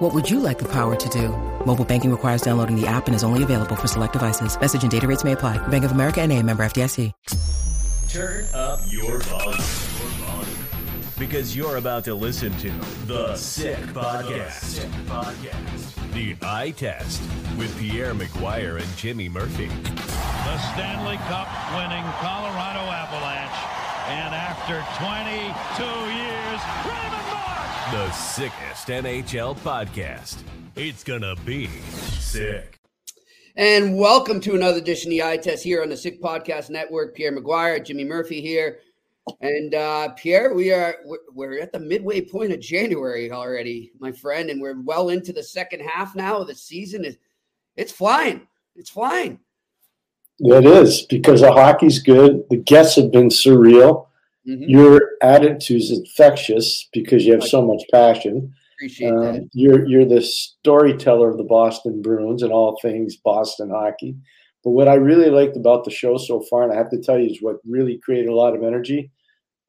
What would you like the power to do? Mobile banking requires downloading the app and is only available for select devices. Message and data rates may apply. Bank of America and a member FDIC. Turn up your volume. Because you're about to listen to The Sick Podcast. The Eye Test with Pierre McGuire and Jimmy Murphy. the Stanley Cup winning Colorado Avalanche. And after 22 years, Raymond Mark! The sickest NHL podcast. It's gonna be sick. And welcome to another edition of the Eye Test here on the Sick Podcast Network. Pierre McGuire, Jimmy Murphy here. And uh, Pierre, we are we're, we're at the midway point of January already, my friend, and we're well into the second half now of the season. It's, it's flying. It's flying. It is because the hockey's good. The guests have been surreal. Mhm. Your attitude's infectious because you have so much passion. Appreciate Um, that. you're you're the storyteller of the Boston Bruins and all things Boston hockey. But what I really liked about the show so far, and I have to tell you, is what really created a lot of energy.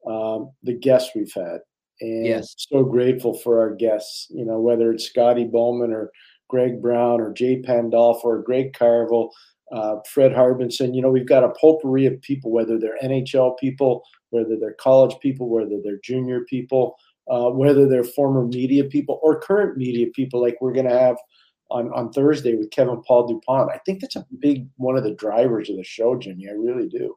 Um, the guests we've had, and Yes. so grateful for our guests. You know, whether it's Scotty Bowman or Greg Brown or Jay Pandolfo or Greg Carvel, uh, Fred Harbinson. You know, we've got a potpourri of people, whether they're NHL people, whether they're college people, whether they're junior people, uh, whether they're former media people or current media people, like we're going to have on, on Thursday with Kevin Paul Dupont. I think that's a big one of the drivers of the show, Jimmy. I really do.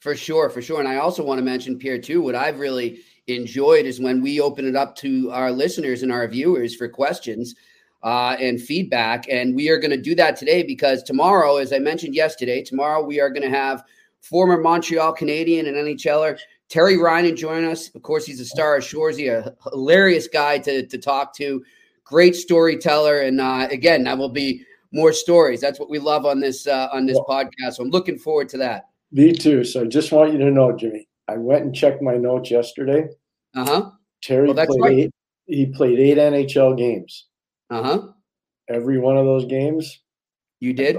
For sure, for sure. And I also want to mention, Pierre, too, what I've really enjoyed is when we open it up to our listeners and our viewers for questions uh, and feedback. And we are going to do that today because tomorrow, as I mentioned yesterday, tomorrow we are going to have former Montreal Canadian and NHLer Terry Ryan join us. Of course, he's a star of Shoresy, a hilarious guy to, to talk to, great storyteller. And uh, again, that will be more stories. That's what we love on this uh, on this podcast. So I'm looking forward to that. Me too. So I just want you to know, Jimmy, I went and checked my notes yesterday. Uh huh. Terry Well, played right. eight, he played eight NHL games. Uh huh. Every one of those games, You did.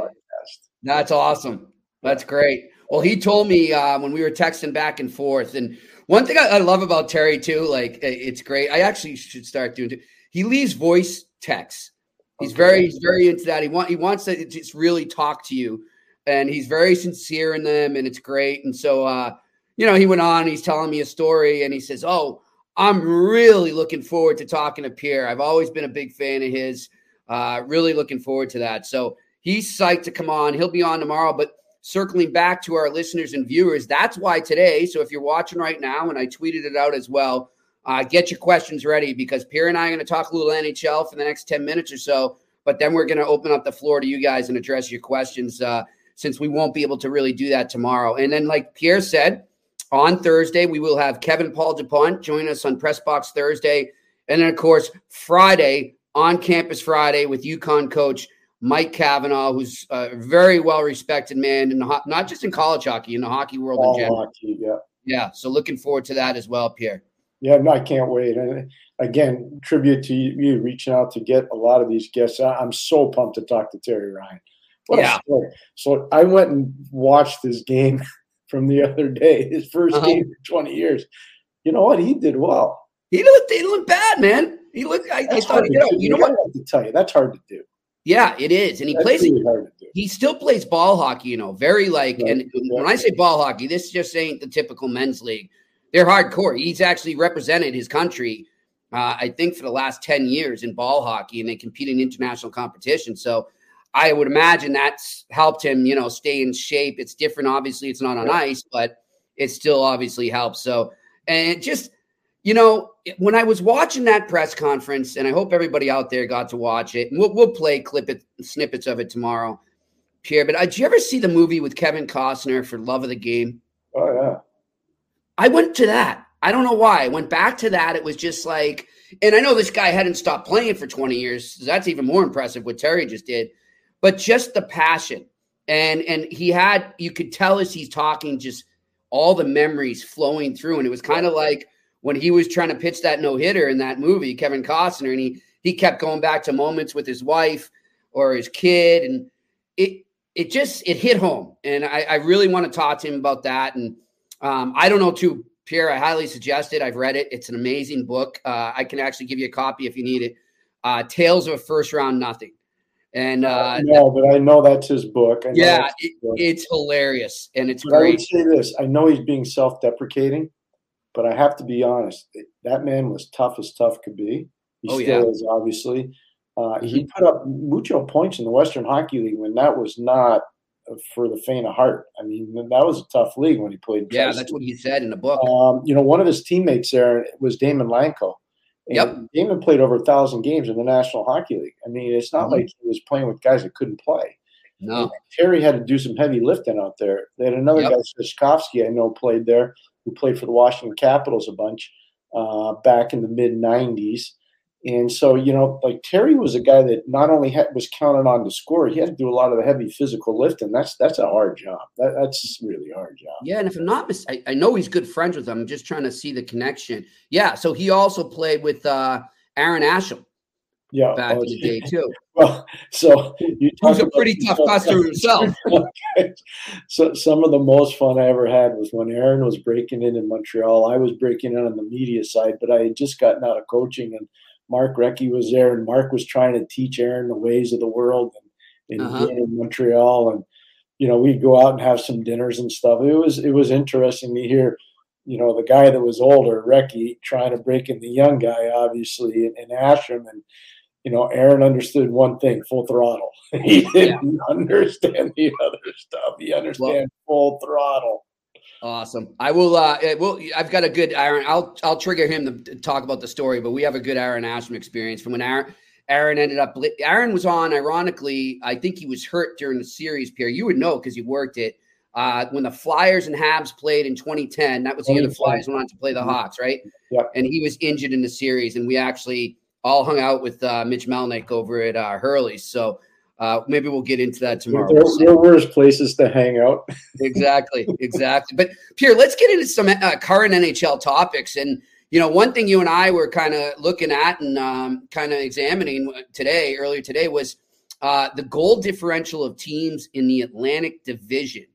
That's awesome. That's great. Well, he told me uh, when we were texting back and forth, and one thing I, I love about Terry too, like it's great. I actually should start doing it. He leaves voice texts. He's Okay. very, he's very into that. He want, he wants to just really talk to you, and he's very sincere in them, and it's great. And so, uh, you know, he went on. He's telling me a story, and he says, "Oh, I'm really looking forward to talking to Pierre. I've always been a big fan of his. Uh, really looking forward to that. So he's psyched to come on. He'll be on tomorrow. But circling back to our listeners and viewers, that's why today. So if you're watching right now, and I tweeted it out as well, uh, get your questions ready because Pierre and I are going to talk a little NHL for the next 10 minutes or so. But then we're going to open up the floor to you guys and address your questions uh, since we won't be able to really do that tomorrow. And then, like Pierre said, on Thursday, we will have Kevin Paul DuPont join us on Press Box Thursday. And then, of course, Friday, on campus Friday with UConn coach Mike Cavanaugh, who's a very well respected man, in the, ho- not just in college hockey, in the hockey world All in general. hockey, yeah. Yeah. So looking forward to that as well, Pierre. Yeah, no, I can't wait. And uh, again, tribute to you, reaching out to get a lot of these guests. I'm so pumped to talk to Terry Ryan. What Yeah. So I went and watched this game from the other day, his 1st Uh-huh. game in 20 years. You know what? He did well. He looked, he looked bad, man. He looked, I, I thought, you know, you know I what? have to tell you, that's hard to do. Yeah, it is. And he That's plays, really hard to do. he still plays ball hockey, you know, very like, Right. and when I say ball hockey, this just ain't the typical men's league. They're hardcore. He's actually represented his country, uh, I think, for the last 10 years in ball hockey, and they compete in international competition. So I would imagine that's helped him, you know, stay in shape. It's different. Obviously, it's not on ice, but it still obviously helps. So, and just, you know, when I was watching that press conference, and I hope everybody out there got to watch it, and we'll, we'll play clip it, snippets of it tomorrow, Pierre. But uh, did you ever see the movie with Kevin Costner for Love of the Game? Oh, yeah. I went to that. I don't know why. I went back to that. It was just like, and I know this guy hadn't stopped playing for 20 years. So that's even more impressive what Terry just did. But just the passion. And and he had, you could tell as he's talking, just all the memories flowing through. And it was kind of like when he was trying to pitch that no hitter in that movie, Kevin Costner, and he he kept going back to moments with his wife or his kid, and it it just it hit home. And I, I really want to talk to him about that. And um, I don't know too, Pierre. I highly suggest it. I've read it. It's an amazing book. Uh, I can actually give you a copy if you need it. Uh, Tales of a First Round Nothing. And uh, no, but I know that's his book. yeah, it, book. it's hilarious and it's but great. I would say this: I know he's being self-deprecating, but I have to be honest. That man was tough as tough could be. He oh, still yeah. is, obviously. Uh, he put up mucho points in the Western Hockey League when that was not for the faint of heart. I mean, that was a tough league when he played. Yeah, that's what he said in the book. Um, you know, one of his teammates there was Daymond Langkow. And Yep. Daymond played over a thousand games in the National Hockey League. I mean, it's not Mhm. like he was playing with guys that couldn't play. No, Terry had to do some heavy lifting out there. They had another Yep. guy, Svejkovsky, I know played there, who played for the Washington Capitals a bunch uh, back in the mid '90s. And so, you know, like Terry was a guy that not only had, was counted on to score, he had to do a lot of the heavy physical lifting. That's that's a hard job. That, that's really hard job. Yeah, and if I'm not mis- I, I know he's good friends with him. I'm just trying to see the connection. Yeah, so he also played with uh, Aaron Asham Yeah. back oh, in the day too. Well, so you Who's a pretty tough customer himself. so some of the most fun I ever had was when Aaron was breaking in in Montreal. I was breaking in on the media side, but I had just gotten out of coaching, and Mark Recchi was there, and Mark was trying to teach Aaron the ways of the world and in, Uh-huh. in Montreal, and you know we'd go out and have some dinners and stuff. It was it was interesting to hear. You know, the guy that was older, Recchi, trying to break in the young guy, obviously, in, in Asham. And, you know, Aaron understood one thing full throttle. he didn't understand the other stuff. He understand full throttle. Awesome. I will. Uh, it will. I've got a good Aaron. I'll I'll trigger him to talk about the story, but we have a good Aaron Asham experience from when Aaron Aaron ended up. Aaron was on. Ironically, I think he was hurt during the series. Pierre, you would know because you worked it. Uh, when the Flyers and Habs played in 2010, that was the year the Flyers went on to play the Hawks, right? Yep. And he was injured in the series, and we actually all hung out with uh, Mitch Melnick over at uh, Hurley's. So uh, maybe we'll get into that tomorrow. There, there were places to hang out. exactly, exactly. But Pierre, let's get into some uh, current NHL topics. And you know, one thing you and I were kind of looking at and um, kind of examining today, earlier today, was uh, the goal differential of teams in the Atlantic Division.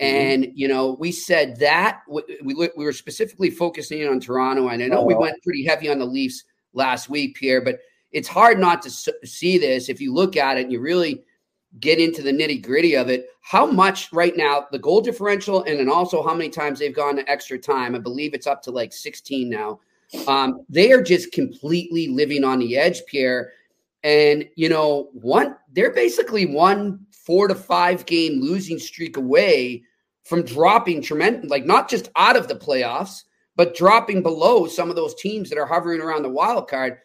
And you know, we said that we we, we were specifically focusing on Toronto, and I know we Oh. went pretty heavy on the Leafs last week, Pierre. But it's hard not to see this if you look at it and you really get into the nitty gritty of it. How much right now the goal differential, and then also how many times they've gone to extra time? I believe it's up to like 16 now. Um, they are just completely living on the edge, Pierre. And you know, one they're basically one four to five game losing streak away from dropping tremendous, like not just out of the playoffs, but dropping below some of those teams that are hovering around the wild card.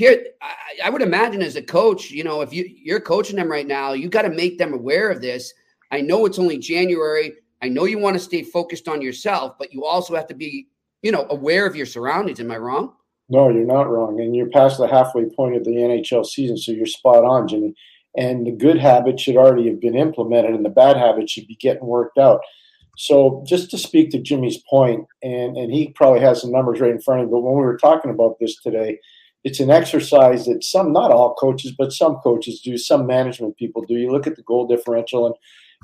Pierre, I, I would imagine as a coach, you know, if you, you're coaching them right now, you got to make them aware of this. I know it's only January. I know you want to stay focused on yourself, but you also have to be, you know, aware of your surroundings. Am I wrong? No, you're not wrong. And you're past the halfway point of the NHL season, so you're spot on, Jimmy. And the good habits should already have been implemented, and the bad habits should be getting worked out. So, just to speak to Jimmy's point, and, and he probably has some numbers right in front of him, but when we were talking about this today, it's an exercise that some, not all coaches, but some coaches do, some management people do. You look at the goal differential and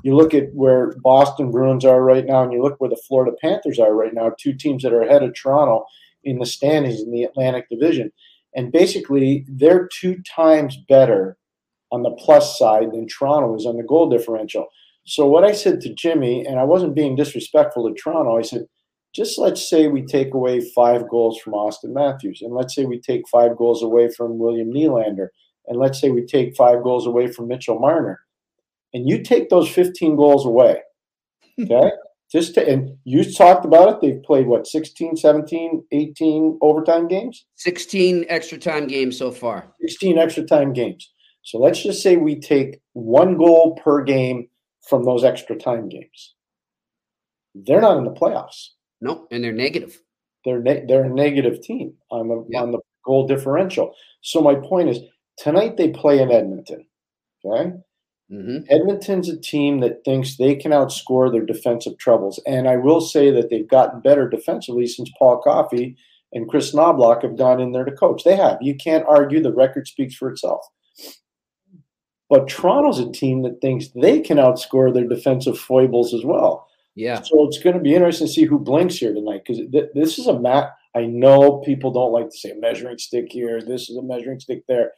you look at where Boston Bruins are right now, and you look where the Florida Panthers are right now, two teams that are ahead of Toronto in the standings in the Atlantic Division. And basically, they're two times better on the plus side than Toronto is on the goal differential. So, what I said to Jimmy, and I wasn't being disrespectful to Toronto, I said, just let's say we take away five goals from Auston Matthews, and let's say we take five goals away from William Nylander, and let's say we take five goals away from Mitchell Marner, and you take those 15 goals away, okay? Just to, and you talked about it. They've played what 16, 17, 18 overtime games, 16 extra time games so far. 16 extra time games. So let's just say we take one goal per game from those extra time games. They're not in the playoffs. Nope. And they're negative. They're ne- they're a negative team on the Yeah. on the goal differential. So my point is tonight they play in Edmonton. Okay, Mm-hmm. Edmonton's a team that thinks they can outscore their defensive troubles. And I will say that they've gotten better defensively since Paul Coffey and Chris Knoblauch have gone in there to coach. They have. You can't argue. The record speaks for itself. But Toronto's a team that thinks they can outscore their defensive foibles as well. Yeah. So it's going to be interesting to see who blinks here tonight because th- this is a mat. I know people don't like to say measuring stick here. This is a measuring stick there.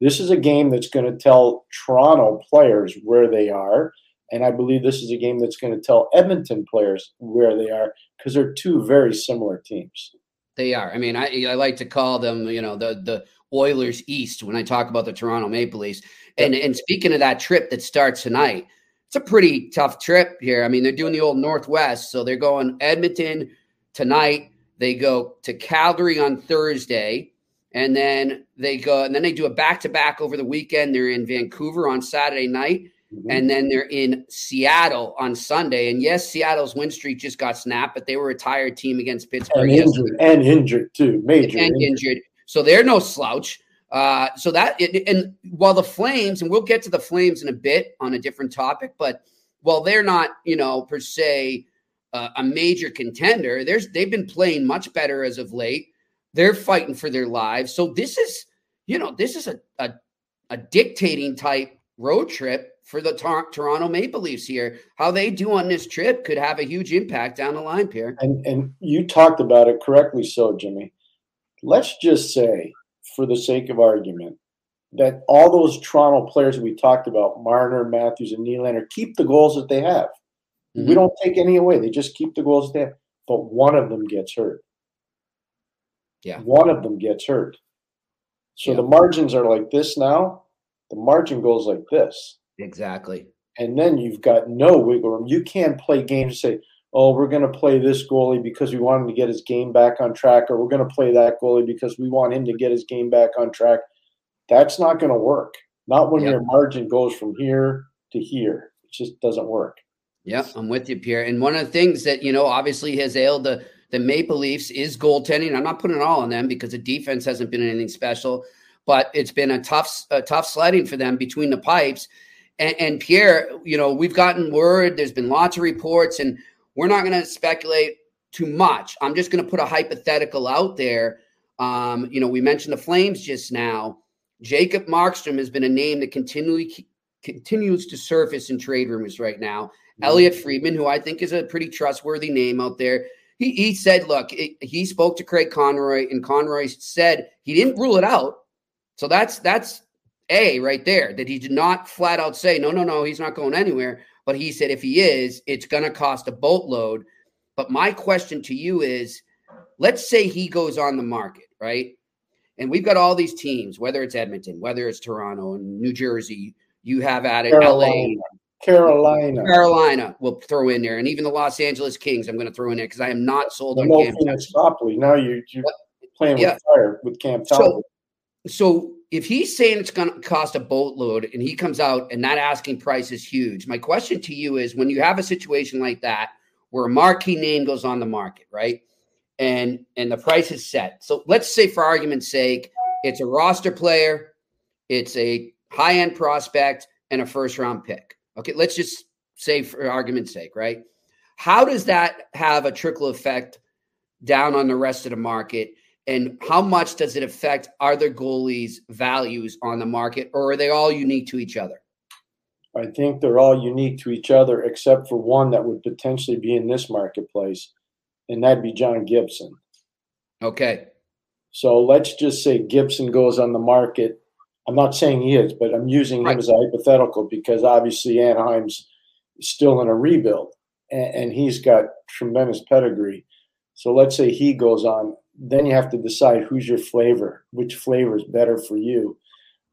This is a game that's going to tell Toronto players where they are. And I believe this is a game that's going to tell Edmonton players where they are because they're two very similar teams. They are. I mean, I, I like to call them, you know, the the Oilers East when I talk about the Toronto Maple Leafs. And and speaking of that trip that starts tonight, it's a pretty tough trip here. I mean, they're doing the old Northwest, so they're going Edmonton tonight. They go to Calgary on Thursday and then they go and then they do a back to back over the weekend. They're in Vancouver on Saturday night, mm-hmm. and then they're in Seattle on Sunday. And yes, Seattle's win streak just got snapped, but they were a tired team against Pittsburgh and injured, and injured too, major and injured. injured. So they're no slouch. Uh, so that and while the Flames, and we'll get to the Flames in a bit on a different topic, but while they're not, you know, per se uh, a major contender, there's they've been playing much better as of late. They're fighting for their lives. So this is, you know, this is a, a, a dictating type road trip for the tor- Toronto Maple Leafs here. How they do on this trip could have a huge impact down the line, Pierre. And and you talked about it correctly, so Jimmy. Let's just say, for the sake of argument, that all those Toronto players we talked about, Marner, Matthews, and Nylander, keep the goals that they have. Mm-hmm. We don't take any away; they just keep the goals they have. But one of them gets hurt. Yeah. One of them gets hurt. So yeah. the margins are like this now. The margin goes like this. Exactly. And then you've got no wiggle room. You can't play games and say, oh, we're going to play this goalie because we want him to get his game back on track, or we're going to play that goalie because we want him to get his game back on track. That's not going to work. Not when yep. your margin goes from here to here. It just doesn't work. Yeah, I'm with you, Pierre. And one of the things that, you know, obviously has ailed the the Maple Leafs is goaltending. I'm not putting it all on them because the defense hasn't been anything special, but it's been a tough, a tough sledding for them between the pipes. And, and Pierre, you know, we've gotten word. There's been lots of reports, and we're not going to speculate too much. I'm just going to put a hypothetical out there. Um, you know, we mentioned the Flames just now. Jacob Markstrom has been a name that continually continues to surface in trade rumors right now. Mm-hmm. Elliotte Friedman, who I think is a pretty trustworthy name out there, he, he said, look, it, he spoke to Craig Conroy, and Conroy said he didn't rule it out. So that's that's a right there that he did not flat out say no, no, no, he's not going anywhere. But he said if he is, it's going to cost a boatload. But my question to you is, let's say he goes on the market, right? And we've got all these teams, whether it's Edmonton, whether it's Toronto and New Jersey, you have added Carolina. LA, Carolina. Carolina will throw in there, and even the Los Angeles Kings, I'm going to throw in there because I am not sold on no Cam Phoenix Now you you're playing yeah. with fire with Cam So, so if he's saying it's going to cost a boatload, and he comes out and that asking price is huge, my question to you is: when you have a situation like that where a marquee name goes on the market, right, and and the price is set. So let's say, for argument's sake, it's a roster player, it's a high end prospect, and a first round pick Okay, let's just say for argument's sake, right? How does that have a trickle effect down on the rest of the market? And how much does it affect other goalies' values on the market, or are they all unique to each other? I think they're all unique to each other, except for one that would potentially be in this marketplace, and that'd be John Gibson. Okay. So let's just say Gibson goes on the market I'm not saying he is, but I'm using right. him as a hypothetical because obviously Anaheim's still in a rebuild and, and, he's got tremendous pedigree. So let's say he goes on, then you have to decide who's your flavor, which flavor is better for you.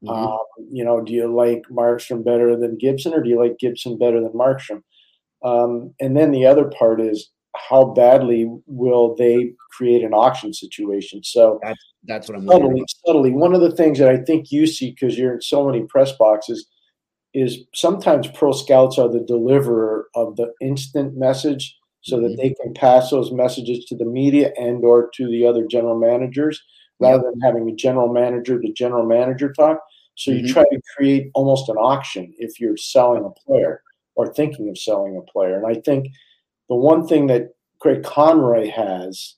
Mm-hmm. Um, you know, do you like Markstrom better than Gibson or do you like Gibson better than Markstrom? Um, and then the other part is how badly will they create an auction situation? So that's that's what I'm subtly. Subtly, one of the things that I think you see because you're in so many press boxes is sometimes pro scouts are the deliverer of the instant message, so mm-hmm. that they can pass those messages to the media and or to the other general managers rather than having a general manager to general manager talk. So you mm-hmm. try to create almost an auction if you're selling a player or thinking of selling a player. And I think the one thing that Craig Conroy has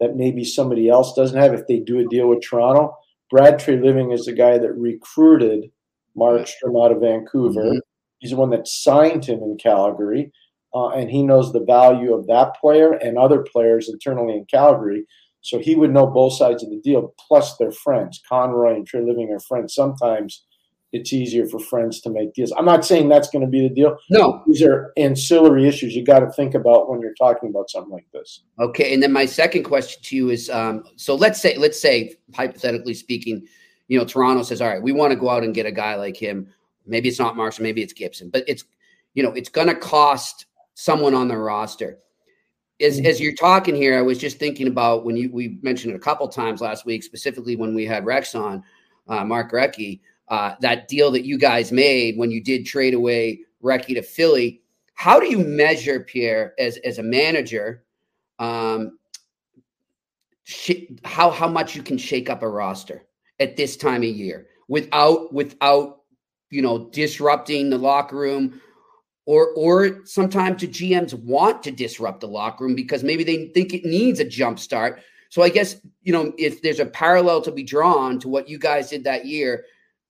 that maybe somebody else doesn't have if they do a deal with Toronto, Brad Treliving is the guy that recruited Markstrom out of Vancouver. Mm-hmm. He's the one that signed him in Calgary. Uh, and he knows the value of that player and other players internally in Calgary. So he would know both sides of the deal. Plus, they're friends. Conroy and Treliving are friends. Sometimes it's easier for friends to make deals. I'm not saying that's going to be the deal. No, these are ancillary issues you got to think about when you're talking about something like this. Okay, and then my second question to you is: um, so let's say, let's say, hypothetically speaking, you know, Toronto says, "All right, we want to go out and get a guy like him. Maybe it's not Marshall, maybe it's Gibson, but it's, you know, it's going to cost someone on the roster." As, mm-hmm. as you're talking here, I was just thinking about when you we mentioned it a couple times last week, specifically when we had Rex on, uh, Mark Recchi uh, that deal that you guys made when you did trade away Recchi to Philly. How do you measure Pierre as as a manager? Um, sh- how how much you can shake up a roster at this time of year without without you know disrupting the locker room or or sometimes the GMs want to disrupt the locker room because maybe they think it needs a jump start. So I guess you know if there's a parallel to be drawn to what you guys did that year,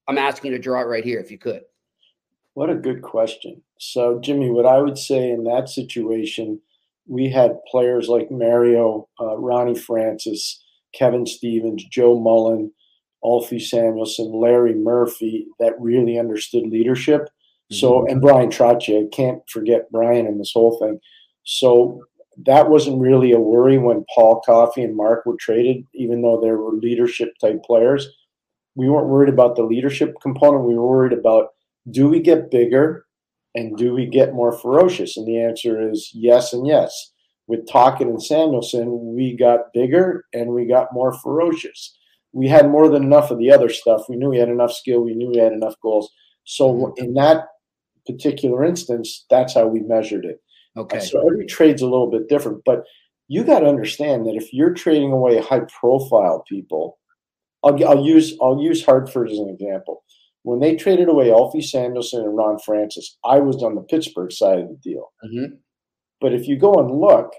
I'm asking you to draw it right here if you could. What a good question. So, Jimmy, what I would say in that situation, we had players like Mario, uh, Ronnie Francis, Kevin Stevens, Joe Mullen, Ulfie Samuelsson, Larry Murphy that really understood leadership. Mm-hmm. So, and Brian Trottier, I can't forget Brian in this whole thing. So, that wasn't really a worry when Paul Coffey and Mark were traded, even though they were leadership type players we weren't worried about the leadership component. We were worried about do we get bigger and do we get more ferocious? And the answer is yes and yes. With Tocchet and Samuelsson, we got bigger and we got more ferocious. We had more than enough of the other stuff. We knew we had enough skill. We knew we had enough goals. So mm-hmm. in that particular instance, that's how we measured it. Okay. So every trade's a little bit different, but you got to understand that if you're trading away high profile people, I'll, I'll use I'll use Hartford as an example. When they traded away Ulfie Sanderson and Ron Francis, I was on the Pittsburgh side of the deal. Mm-hmm. But if you go and look,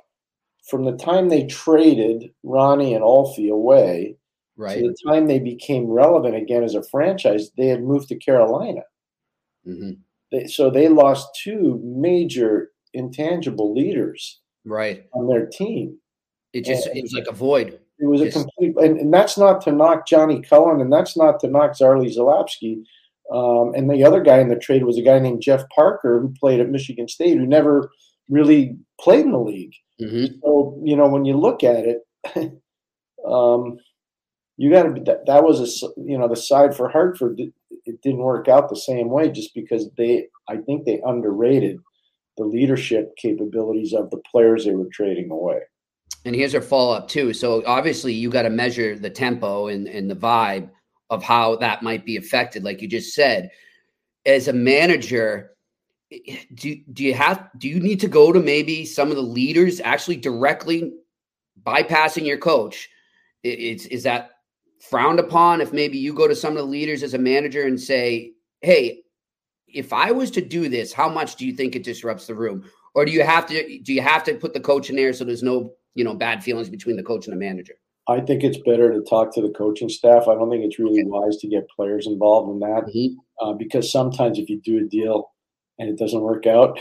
from the time they traded Ronnie and Ulfie away right. to the time they became relevant again as a franchise, they had moved to Carolina. Mm-hmm. They, so they lost two major intangible leaders right on their team. It just and, it was like a void. It was a complete, and, and, that's not to knock Johnny Cullen, and that's not to knock Zarley Zalapski. Um, and the other guy in the trade was a guy named Jeff Parker who played at Michigan State, who never really played in the league. Mm-hmm. So you know, when you look at it, um, you got to that, that was a you know the side for Hartford. It didn't work out the same way just because they, I think, they underrated the leadership capabilities of the players they were trading away and here's our follow up too. So obviously you got to measure the tempo and, and the vibe of how that might be affected, like you just said. As a manager, do do you have do you need to go to maybe some of the leaders actually directly bypassing your coach? Is is that frowned upon if maybe you go to some of the leaders as a manager and say, "Hey, if I was to do this, how much do you think it disrupts the room?" Or do you have to do you have to put the coach in there so there's no you know bad feelings between the coach and the manager. I think it's better to talk to the coaching staff. I don't think it's really wise to get players involved in that mm-hmm. uh, because sometimes if you do a deal and it doesn't work out,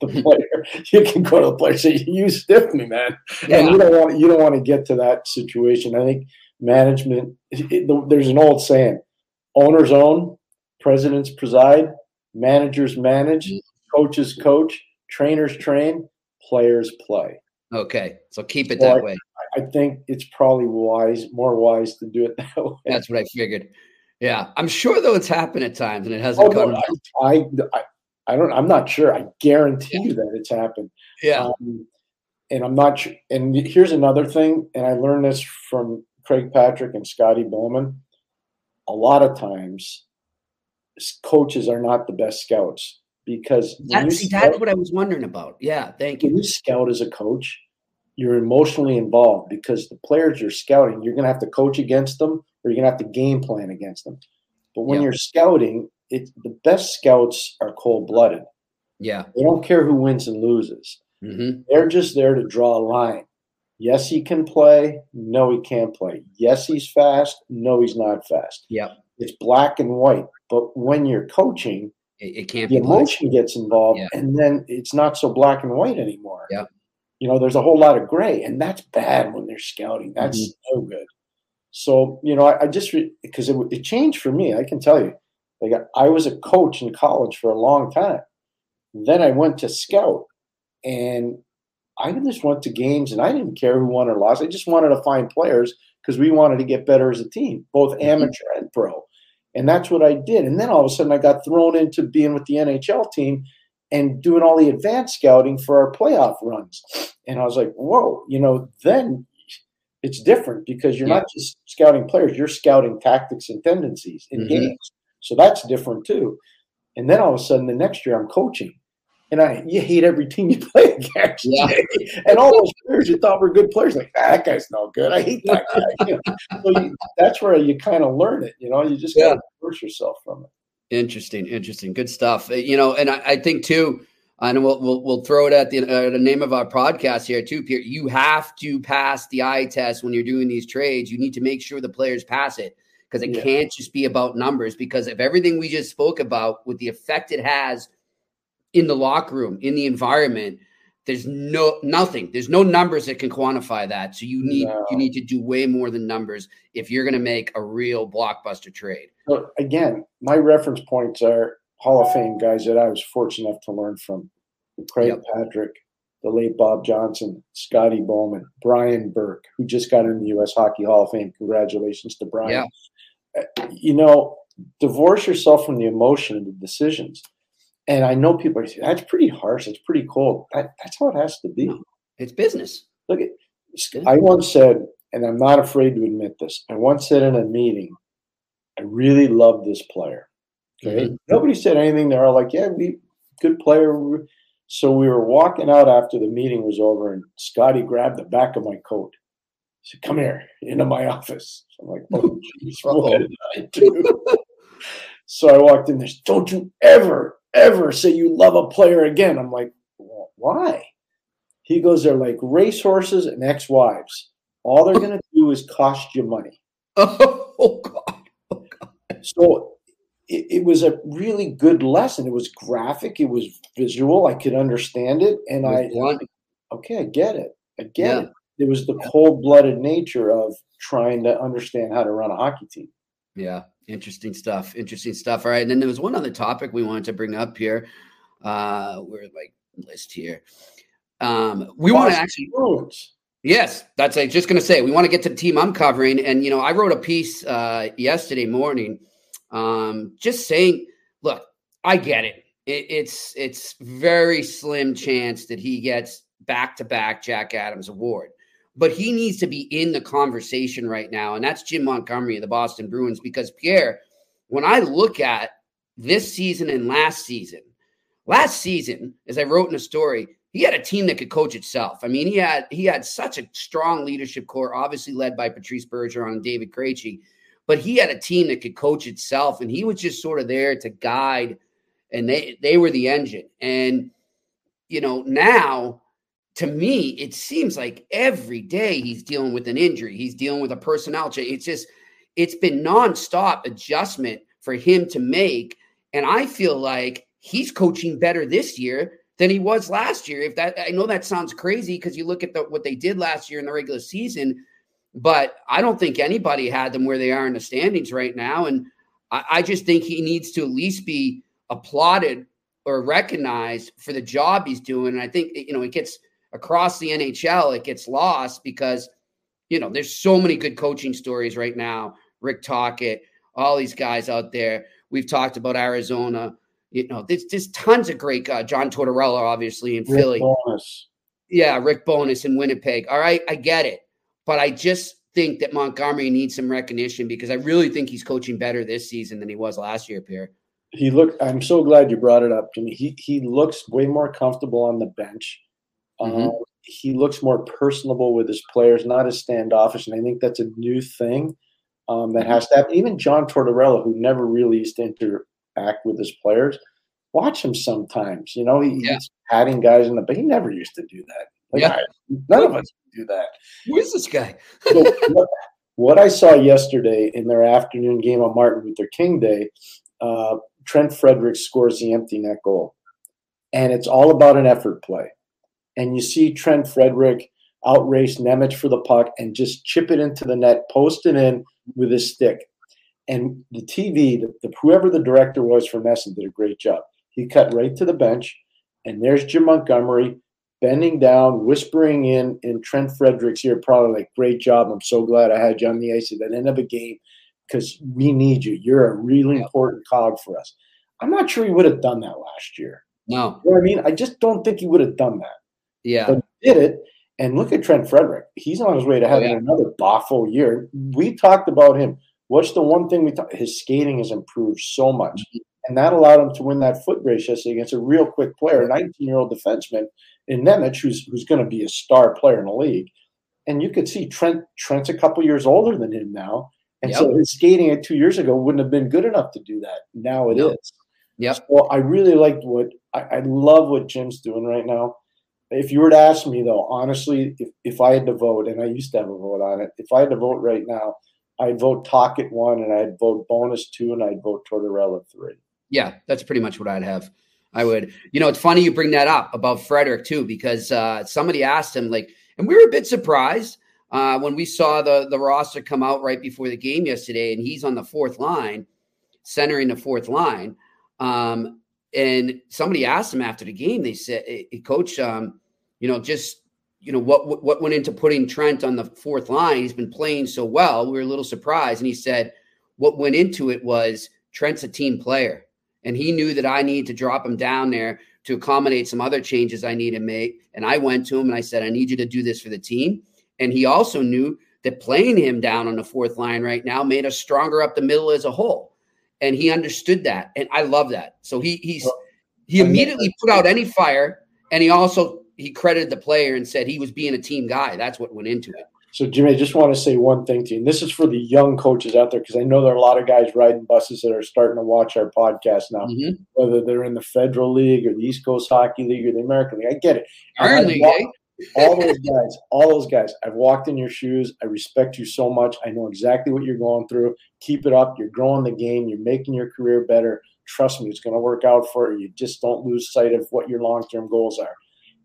the player you can go to the player and say you stiffed me, man, yeah. and you don't want you don't want to get to that situation. I think management. It, there's an old saying: owners own, presidents preside, managers manage, mm-hmm. coaches coach, trainers train, players play. Okay, so keep it that way. I think it's probably wise, more wise to do it that way. That's what I figured. Yeah, I'm sure though it's happened at times and it hasn't oh. No, I, I, I, don't. I'm not sure. I guarantee you that it's happened. Yeah. Um, and I'm not sure. And here's another thing, and I learned this from Craig Patrick and Scotty Bowman. A lot of times, coaches are not the best scouts because that, see, scout, that's what I was wondering about. Yeah, thank you. When you scout as a coach, you're emotionally involved because the players you're scouting, you're going to have to coach against them or you're going to have to game plan against them. But when Yeah. you're scouting, it the best scouts are cold blooded. Yeah. They don't care who wins and loses. hmm They're just there to draw a line. Yes, he can play. No, he can't play. Yes, he's fast. No, he's not fast. Yeah, It's black and white. But when you're coaching, It, it can't the be black. emotion gets involved, Yeah. and then it's not so black and white anymore. Yeah. You know, there's a whole lot of gray, and that's bad when they're scouting. That's Mm-hmm. no good. So, you know, I, I just because it, it changed for me. I can tell you, like I was a coach in college for a long time. Then I went to scout, and I just went to games, and I didn't care who won or lost. I just wanted to find players because we wanted to get better as a team, both Mm-hmm. amateur and pro. And that's what I did. And then all of a sudden, I got thrown into being with the NHL team and doing all the advanced scouting for our playoff runs. And I was like, whoa, you know, then it's different because you're Yeah. not just scouting players, you're scouting tactics and tendencies in Mhm. games. So that's different too. And then all of a sudden, the next year, I'm coaching. And I, you hate every team you play against. Yeah. and all those players you thought were good players, like, ah, that guy's no good. I hate that guy. You know? so you, that's where you kind of learn it. You know, you just got to force yourself from it. Interesting, interesting, good stuff. Uh, You know, and I, I think too, and we'll, we'll we'll throw it at the uh, the name of our podcast here too, Pierre. You have to pass the eye test when you're doing these trades. You need to make sure the players pass it because it Yeah. can't just be about numbers. Because of everything we just spoke about, with the effect it has in the locker room, in the environment, there's no nothing. There's no numbers that can quantify that. So you need No. you need to do way more than numbers if you're going to make a real blockbuster trade. So again, my reference points are Hall of Fame guys that I was fortunate enough to learn from. Craig Yep. Patrick, the late Bob Johnson, Scotty Bowman, Brian Burke, who just got in the U.S. Hockey Hall of Fame. Congratulations to Brian. Uh, You know, divorce yourself from the emotion of the decisions. And I know people are saying, that's pretty harsh. It's pretty cold. That, that's how it has to be. It's business. Look at I once said, and I'm not afraid to admit this, I once said in a meeting, I really love this player. Okay. Mhm. Nobody said anything. They're all like, yeah, we good player. So we were walking out after the meeting was over, and Scotty grabbed the back of my coat. Said, Come here into my office. So I'm like, Oh, jeez, what did I do? so I walked in there. Don't you ever, ever say you love a player again. I'm like, "Well, why? He goes, They're like racehorses and ex wives. All they're going to do is cost you money. Oh, God. So it, it was a really good lesson. It was graphic, it was visual. I could understand it. And I, okay, I get it. I get Yeah. it. It was the cold blooded nature of trying to understand how to run a hockey team. Yeah, interesting stuff. Interesting stuff. All right, and then there was one other topic we wanted to bring up here. Uh, we're like list here. Um, we want to actually. Yes, that's I just going to say. We want to get to the team I'm covering, and you know, I wrote a piece uh, yesterday morning, um, just saying, look, I get it. it. It's it's very slim chance that he gets back to back Jack Adams award, but he needs to be in the conversation right now, and that's Jim Montgomery of the Boston Bruins. Because Pierre, when I look at this season and last season, last season, as I wrote in a story, he had a team that could coach itself. I mean, he had he had such a strong leadership core, obviously led by Patrice Bergeron and David Krejci, but he had a team that could coach itself, and he was just sort of there to guide, and they they were the engine. And you know, now to me, it seems like every day he's dealing with an injury, he's dealing with a personnel change. It's just it's been nonstop adjustment for him to make, and I feel like he's coaching better this year than he was last year. If that I know that sounds crazy because you look at the, what they did last year in the regular season, but I don't think anybody had them where they are in the standings right now. And I, I just think he needs to at least be applauded or recognized for the job he's doing. And I think you know it gets across the NHL, it gets lost because you know there's so many good coaching stories right now. Rick Tocchet, all these guys out there. We've talked about Arizona you know, there's there's tons of great uh, John Tortorella, obviously in Rick Philly. Bowness. Yeah, Rick Bowness in Winnipeg. All right, I get it, but I just think that Montgomery needs some recognition because I really think he's coaching better this season than he was last year, Pierre. He looked. I'm so glad you brought it up, Jimmy. He he looks way more comfortable on the bench. Mhm. Um, he looks more personable with his players, not as standoffish, and I think that's a new thing. um, that has to happen. Even John Tortorella, who never really used to interact with his players, watch him sometimes. You know, he, yeah. he's patting guys in the, but he never used to do that. Like, yeah. I, none of us do that. Who is this guy? so what, what, I saw yesterday in their afternoon game on Martin Luther King Day, uh, Trent Frederic scores the empty net goal, and it's all about an effort play. And you see Trent Frederic outrace Nemec for the puck and just chip it into the net, post it in with his stick. And the TV, the, the, whoever the director was from NESN, did a great job. He cut right to the bench, and there's Jim Montgomery bending down, whispering in in Trent Frederic's ear, probably like, "Great job! I'm so glad I had you on the ice at the end of a game because we need you. You're a really important cog for us." I'm not sure he would have done that last year. No, you know I mean, I just don't think he would have done that. Yeah, but did it, and look at Trent Frederic. He's on his way to having oh, yeah. another boffo year. We talked about him. What's the one thing we talked? His skating has improved so much. Mm-hmm. And that allowed him to win that foot race yesterday against a real quick player, a 19 year old defenseman in Nemec, who's, who's going to be a star player in the league. And you could see Trent Trent's a couple years older than him now. And yep. so his skating at two years ago wouldn't have been good enough to do that. Now it is. Yep. So I really liked what I, I love what Jim's doing right now. If you were to ask me though, honestly, if, if I had to vote, and I used to have a vote on it, if I had to vote right now, I'd vote Tocchet one and I'd vote Bowness two and I'd vote Tortorella three. Yeah, that's pretty much what I'd have. I would. You know, it's funny you bring that up about Frederic too, because uh, somebody asked him like, and we were a bit surprised uh, when we saw the the roster come out right before the game yesterday, and he's on the fourth line, centering the fourth line. Um, and somebody asked him after the game. They said, hey, "Coach, um, you know, just you know what what went into putting Trent on the fourth line? He's been playing so well. We were a little surprised." And he said, "What went into it was Trent's a team player." And he knew that I need to drop him down there to accommodate some other changes I need to make. And I went to him and I said, I need you to do this for the team. And he also knew that playing him down on the fourth line right now made us stronger up the middle as a whole. And he understood that. And I love that. So he he's he immediately put out any fire and he also he credited the player and said he was being a team guy. That's what went into it. So, Jimmy, I just want to say one thing to you. And this is for the young coaches out there, because I know there are a lot of guys riding buses that are starting to watch our podcast now, mm-hmm. whether they're in the Federal League or the East Coast Hockey League or the American League. I get it. Iron League, walked, all those guys, all those guys. I've walked in your shoes. I respect you so much. I know exactly what you're going through. Keep it up. You're growing the game. You're making your career better. Trust me, it's going to work out for you. You just don't lose sight of what your long term goals are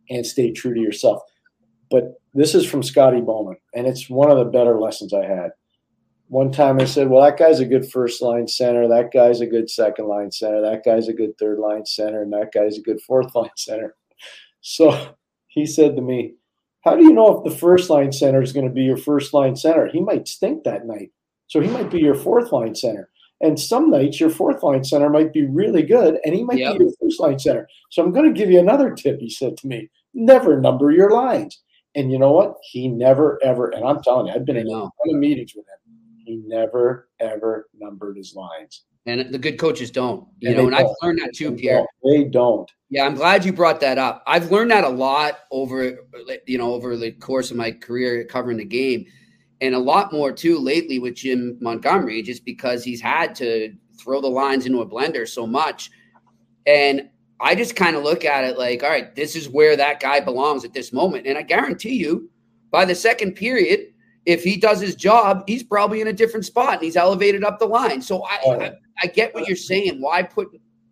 and stay true to yourself. But this is from Scotty Bowman, and it's one of the better lessons I had. One time I said, Well, that guy's a good first line center. That guy's a good second line center. That guy's a good third line center. And that guy's a good fourth line center. So he said to me, How do you know if the first line center is going to be your first line center? He might stink that night. So he might be your fourth line center. And some nights your fourth line center might be really good and he might yep. be your first line center. So I'm going to give you another tip, he said to me. Never number your lines. And you know what? He never ever, and I'm telling you, I've been in a ton of meetings with him. He never ever numbered his lines. And the good coaches don't, you and know, and don't. I've learned that too, Pierre. They don't. Yeah, I'm glad you brought that up. I've learned that a lot over, you know, over the course of my career covering the game, and a lot more too lately with Jim Montgomery, just because he's had to throw the lines into a blender so much. And I just kind of look at it like, all right, this is where that guy belongs at this moment. And I guarantee you, by the second period, if he does his job, he's probably in a different spot and he's elevated up the line. So I, I, I get what you're saying. Why put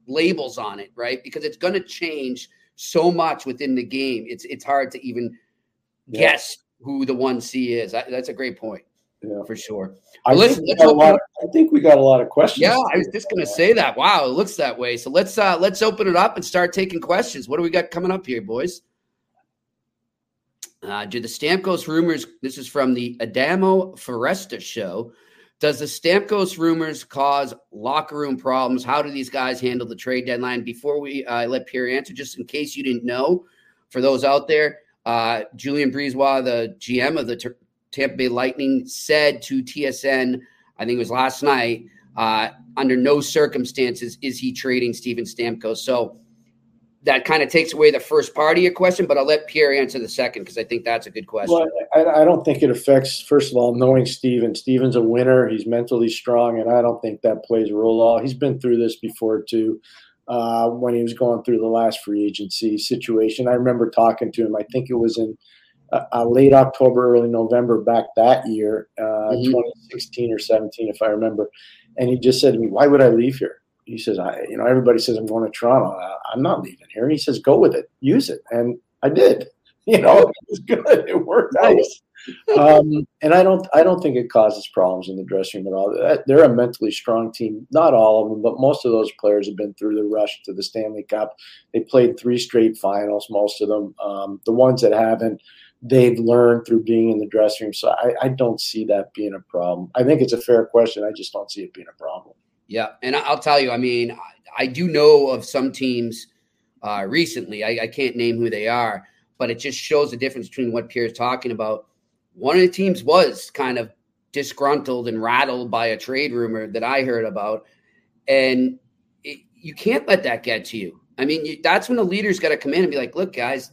labels on it, right? Because it's going to change so much within the game. It's it's hard to even yeah. guess who the one C is. I, that's a great point. Yeah, for sure. I, listen, think of, I think we got a lot of questions. Yeah, I was just going to say that. Wow, it looks that way. So let's uh let's open it up and start taking questions. What do we got coming up here, boys? Uh, do the Stamkos rumors? This is from the Adamo Foresta show. Does the Stamkos rumors cause locker room problems? How do these guys handle the trade deadline? Before we uh, let Pierre answer, just in case you didn't know, for those out there, uh, Julien BriseBois, the GM of the Tampa Bay Lightning said to TSN, I think it was last night, uh, under no circumstances is he trading Steven Stamkos. So that kind of takes away the first part of your question, but I'll let Pierre answer the second because I think that's a good question. Well, I, I, don't think it affects, first of all, knowing Steven. Steven's a winner. He's mentally strong, and I don't think that plays a role at all. He's been through this before, too, uh, when he was going through the last free agency situation. I remember talking to him. I think it was in uh, uh late October, early November back that year, uh, mm-hmm. 2016 or 17, if I remember. And he just said to me, Why would I leave here? He says, I, you know, everybody says I'm going to Toronto. I'm not leaving here. And he says, go with it, use it. And I did, you know, it was good. It worked nice. um, and I don't, I don't think it causes problems in the dressing room at all. They're a mentally strong team. Not all of them, but most of those players have been through the rush to the Stanley Cup. They played three straight finals, most of them. Um, the ones that haven't, they've learned through being in the dressing room. So I, I don't see that being a problem. I think it's a fair question. I just don't see it being a problem. Yeah, and I'll tell you, I mean, I do know of some teams uh, recently. I, I, can't name who they are, but it just shows the difference between what Pierre's talking about. One of the teams was kind of disgruntled and rattled by a trade rumor that I heard about, and it, you can't let that get to you. I mean, you, that's when the leaders got to come in and be like, "Look, guys,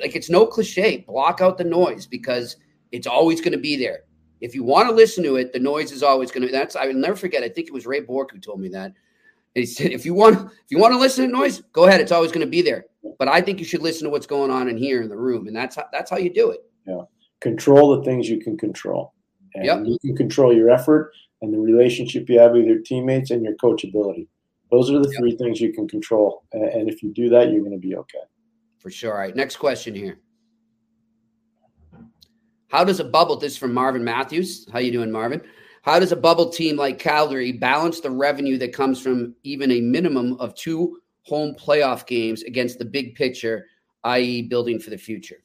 like it's no cliche. Block out the noise because it's always going to be there. If you want to listen to it, the noise is always going to. Be. That's I will never forget. I think it was Ray Bourque who told me that. he said, if you want, if you want to listen to noise, go ahead. It's always going to be there. But I think you should listen to what's going on in here in the room, and that's how that's how you do it. Yeah, control the things you can control. And yep. you can control your effort and the relationship you have with your teammates and your coachability. Those are the yep. three things you can control. And if you do that, you're going to be okay. For sure. All right. Next question here. How does a bubble? This from Marvin Matthews. How you doing, Marvin? How does a bubble team like Calgary balance the revenue that comes from even a minimum of two home playoff games against the big picture, i.e., building for the future?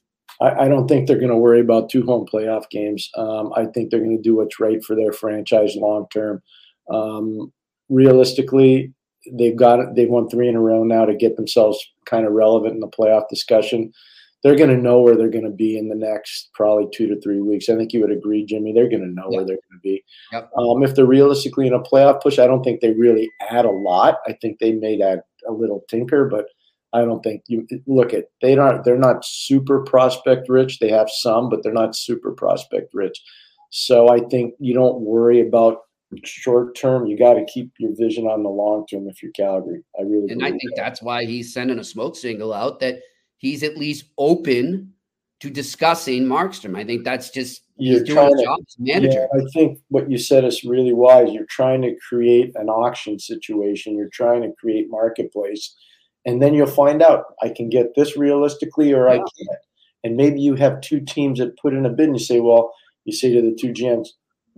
I, I don't think they're going to worry about two home playoff games. Um, I think they're going to do what's right for their franchise long term. Um, realistically, they've got they've won three in a row now to get themselves kind of relevant in the playoff discussion they're going to know where they're going to be in the next probably two to three weeks. I think you would agree, Jimmy. They're going to know yep. where they're going to be. Yep. Um, if they're realistically in a playoff push, I don't think they really add a lot. I think they may add a little tinker, but I don't think you look at they don't they're not super prospect rich. They have some, but they're not super prospect rich. So I think you don't worry about short term. You got to keep your vision on the long term if you're Calgary. I really and I think that. that's why he's sending a smoke signal out that he's at least open to discussing Markstrom. I think that's just you're doing his job as manager. Yeah, I think what you said is really wise. You're trying to create an auction situation. You're trying to create marketplace, and then you'll find out I can get this realistically or yeah. I can't. And maybe you have two teams that put in a bid, and you say, well, you say to the two GMs,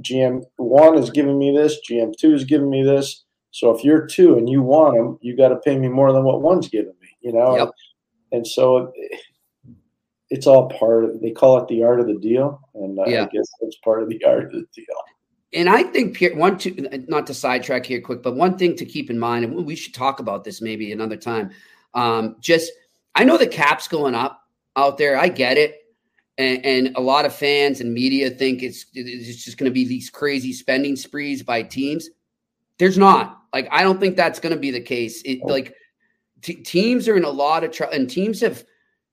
GM one is giving me this, GM two is giving me this. So if you're two and you want them, you got to pay me more than what one's giving me. You know. Yep and so it's all part of they call it the art of the deal and yeah. i guess that's part of the art of the deal and i think one to not to sidetrack here quick but one thing to keep in mind and we should talk about this maybe another time um, just i know the cap's going up out there i get it and, and a lot of fans and media think it's it's just going to be these crazy spending sprees by teams there's not like i don't think that's going to be the case it, oh. like t- teams are in a lot of trouble, and teams have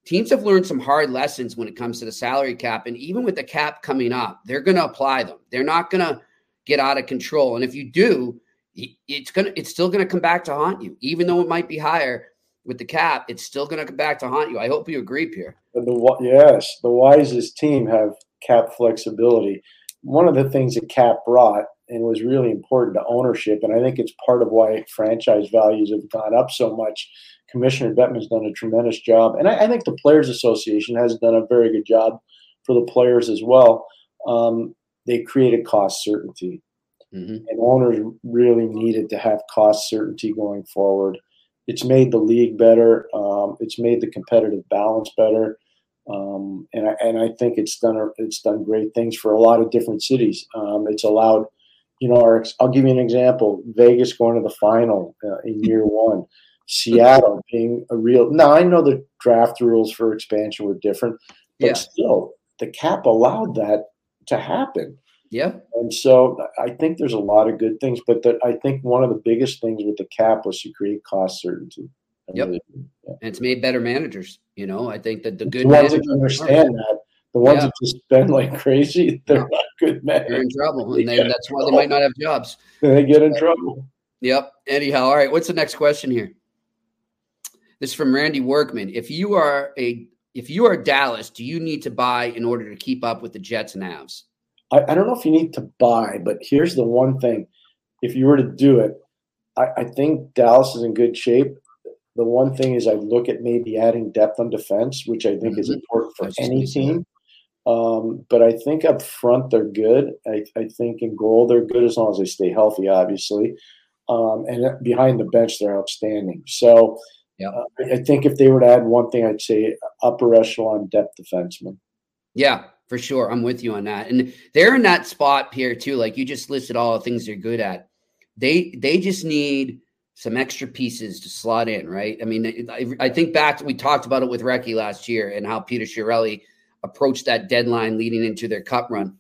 teams have learned some hard lessons when it comes to the salary cap. And even with the cap coming up, they're going to apply them. They're not going to get out of control. And if you do, it's gonna it's still going to come back to haunt you, even though it might be higher with the cap. It's still going to come back to haunt you. I hope you agree, Pierre. The yes, the wisest team have cap flexibility. One of the things that cap brought and was really important to ownership. And I think it's part of why franchise values have gone up so much. Commissioner Bettman's done a tremendous job. And I, I think the Players Association has done a very good job for the players as well. Um, they created cost certainty. Mm-hmm. And owners really needed to have cost certainty going forward. It's made the league better. Um, it's made the competitive balance better. Um, and I, and I think it's done it's done great things for a lot of different cities. Um, it's allowed you know, I'll give you an example: Vegas going to the final uh, in year one, Seattle being a real. Now I know the draft rules for expansion were different, but yeah. still, the cap allowed that to happen. Yeah, and so I think there's a lot of good things, but the, I think one of the biggest things with the cap was to create cost certainty. Yep. really. Yeah. and it's made better managers. You know, I think that the good the ones that understand that, the ones Yeah. that just spend like crazy, they're Yeah. not good men. They're in trouble, and they, that's why they might not have jobs. They get in trouble. Yep. Anyhow, all right. What's the next question here? This is from Randy Workman. If you are a if you are Dallas, do you need to buy in order to keep up with the Jets and Avs? I, I don't know if you need to buy, but here's the one thing: if you were to do it, I, I think Dallas is in good shape. The one thing is, I look at maybe adding depth on defense, which I think is Mhm. important for any team. Um, but I think up front they're good. I, I think in goal they're good as long as they stay healthy, obviously. Um, and behind the bench they're outstanding. So uh, I- think if they were to add one thing, I'd say upper echelon depth defenseman. Yeah, for sure. I'm with you on that. And they're in that spot here too. Like you just listed all the things they're good at. They they just need some extra pieces to slot in, right? I mean, I, I think back we talked about it with Recchi last year and how Peter Chiarelli approached that deadline leading into their cup run.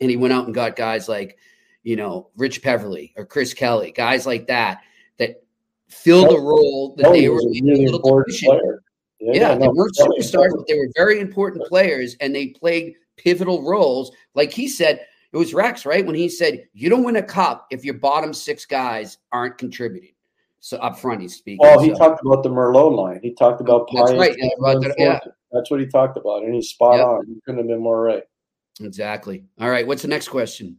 And he went out and got guys like, you know, Rich Peverly or Chris Kelly, guys like that that filled the role that Kelly they were was a in really little important player. yeah, they no, weren't Kelly- superstars, but they were very important players, and they played pivotal roles. Like he said, it was Rex, right? When he said, "You don't win a cup if your bottom six guys aren't contributing." So up front, he's speaking. Oh, he so- talked about the Merlot line. He talked about That's right, yeah, about that- yeah. That's what he talked about, and he's spot Yep. on. He couldn't have been more right. exactly. All right, what's the next question?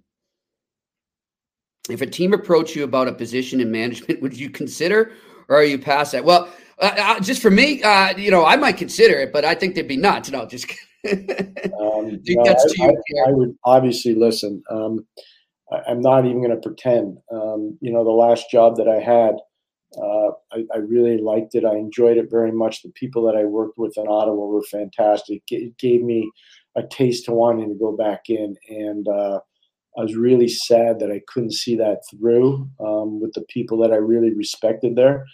If a team approached you about a position in management, would you consider, or are you past that? Well, uh, uh, just for me, uh, you know, I might consider it, but I think they'd be nuts. No, just. Um, no, I, I-. I would obviously listen. Um, I, I'm not even going to pretend. Um, you know, the last job that I had, uh, I, I really liked it. I enjoyed it very much. The people that I worked with in Ottawa were fantastic. It gave me a taste to wanting to go back in, and uh, I was really sad that I couldn't see that through um, with the people that I really respected there.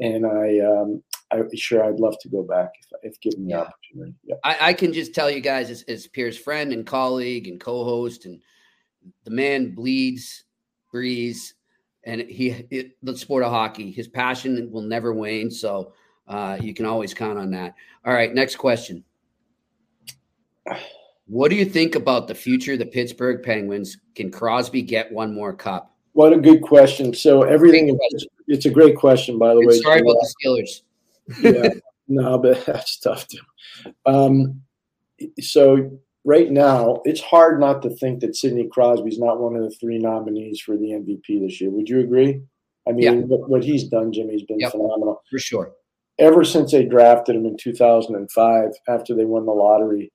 And I, um, I sure I'd love to go back if, if given the Yeah. opportunity. Yeah. I, I can just tell you guys as, as Pierre's friend and colleague and co-host and the man bleeds, breathes, and he it, the sport of hockey. His passion will never wane, so uh, you can always count on that. All right, next question. What do you think about the future of the Pittsburgh Penguins? Can Crosby get one more cup? What a good question. So everything it's a great question, by the And way. sorry about the Steelers. yeah, no, but that's tough too. Um, so right now, it's hard not to think that Sidney Crosby's not one of the three nominees for the MVP this year. Would you agree? I mean, Yeah. what, what he's done, Jimmy's been Yep. phenomenal. For sure. Ever since they drafted him in 2005, after they won the lottery,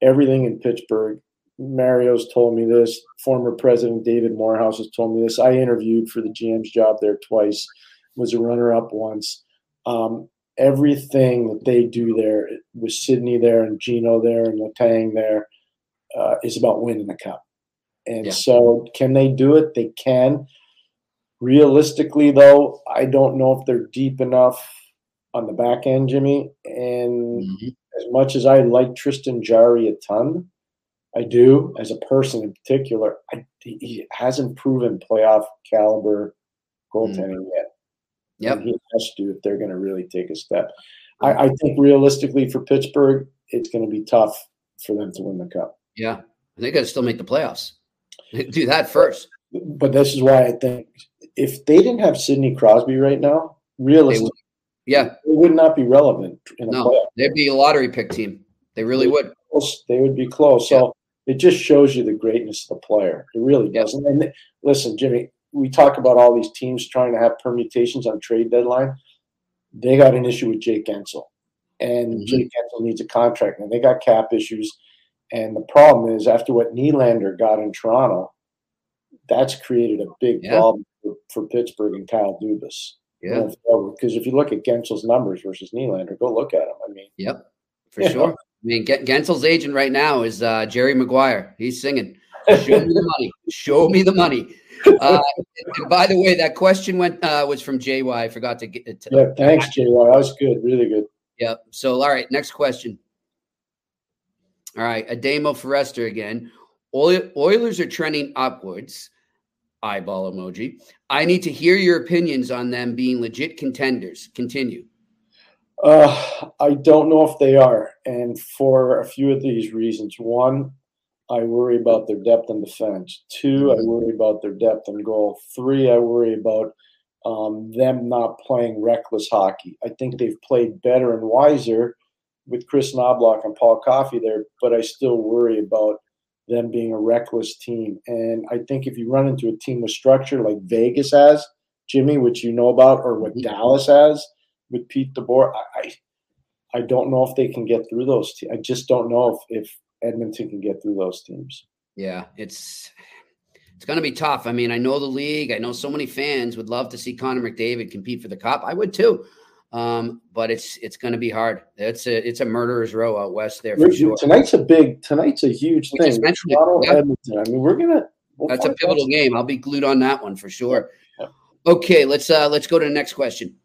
everything in Pittsburgh. Mario's told me this. Former President David Morehouse has told me this. I interviewed for the GM's job there twice. Was a runner-up once. Um, everything that they do there, with Sidney there and Gino there and Letang there, uh, is about winning the cup. And Yeah. so, can they do it? They can. Realistically, though, I don't know if they're deep enough on the back end, Jimmy. And Mhm. as much as I like Tristan Jarry a ton, I do as a person in particular. I, he hasn't proven playoff caliber goaltending yet. Yep. And he has to if they're going to really take a step. I, I think realistically for Pittsburgh, it's going to be tough for them to win the cup. Yeah. They got to still make the playoffs. Do that first. But this is why I think if they didn't have Sidney Crosby right now, realistically, Yeah. it would not be relevant in No, playoff. they'd be a lottery pick team. They really would. close. They would be close. So it just shows you the greatness of the player. It really does. And, and listen, Jimmy, we talk about all these teams trying to have permutations on trade deadline. They got an issue with Jake Guentzel, and Mhm. Jake Guentzel needs a contract, and they got cap issues. And the problem is, after what Nylander got in Toronto, that's created a big Yeah. problem for, for Pittsburgh and Kyle Dubas. Yeah. Because if you look at Guentzel's numbers versus Nylander, go look at him. I mean, Yep. For sure. I mean, Gen- Guentzel's agent right now is uh, Jerry Maguire. He's singing, "Show me the money. Show me the money." Uh, and by the way, that question went uh, was from JY. I forgot to get it. To, yeah, thanks, JY. That was good. Really good. Yep. So, all right, next question. All right, Ademo Forrester again. Oilers are trending upwards. Eyeball emoji. I need to hear your opinions on them being legit contenders. Continue. Uh, I don't know if they are, and for a few of these reasons. One, I worry about their depth in defense. 2 I worry about their depth in goal. Three, I worry about um, them not playing reckless hockey. I think they've played better and wiser with Kris Knoblauch and Paul Coffey there, but I still worry about them being a reckless team. And I think if you run into a team with structure like Vegas has, Jimmy, which you know about, or what mm-hmm. Dallas has with Pete DeBoer, I, I don't know if they can get through those. Te- I just don't know if, if Edmonton can get through those teams. Yeah, it's it's going to be tough. I mean, I know the league. I know so many fans would love to see Connor McDavid compete for the cup. I would too. Um, but it's it's going to be hard. It's a it's a murderer's row out west there for sure. Tonight's a big tonight's a huge we thing. Yeah. Edmonton. I mean, we're gonna. We'll That's a pivotal game. I'll be glued on that one for sure. Yeah. Okay, let's uh let's go to the next question.